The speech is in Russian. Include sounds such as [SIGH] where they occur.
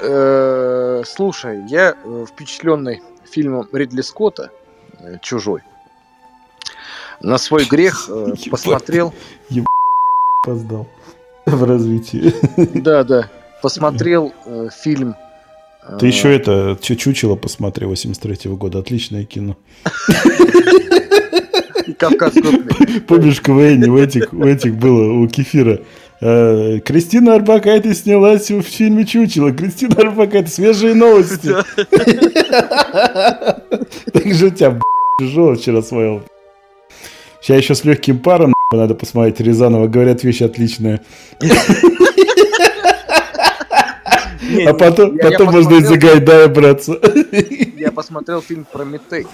Э, Слушай, я э, впечатленный фильмом Ридли Скотта э, «Чужой». На свой грех э, [LAUGHS] посмотрел... Опоздал в развитии. [LAUGHS] Да, да. Посмотрел э, фильм... э, Ты еще это Чу- чучело посмотри 83 года. Отличное кино. [LAUGHS] «Кавказскую плену». Помнишь, КВН, в этих, в этих было у Кефира. Э, Кристина Арбакайте снялась в фильме «Чучело». Кристина Арбакайте, свежие новости. [LAUGHS] Так же у тебя, тяжело вчера своел. Сейчас еще с легким паром надо посмотреть Рязанова. Говорят, вещь отличная. [LAUGHS] Не, А потом, потом можно и за посмотрел- Гайдая браться. Я посмотрел фильм «Прометей».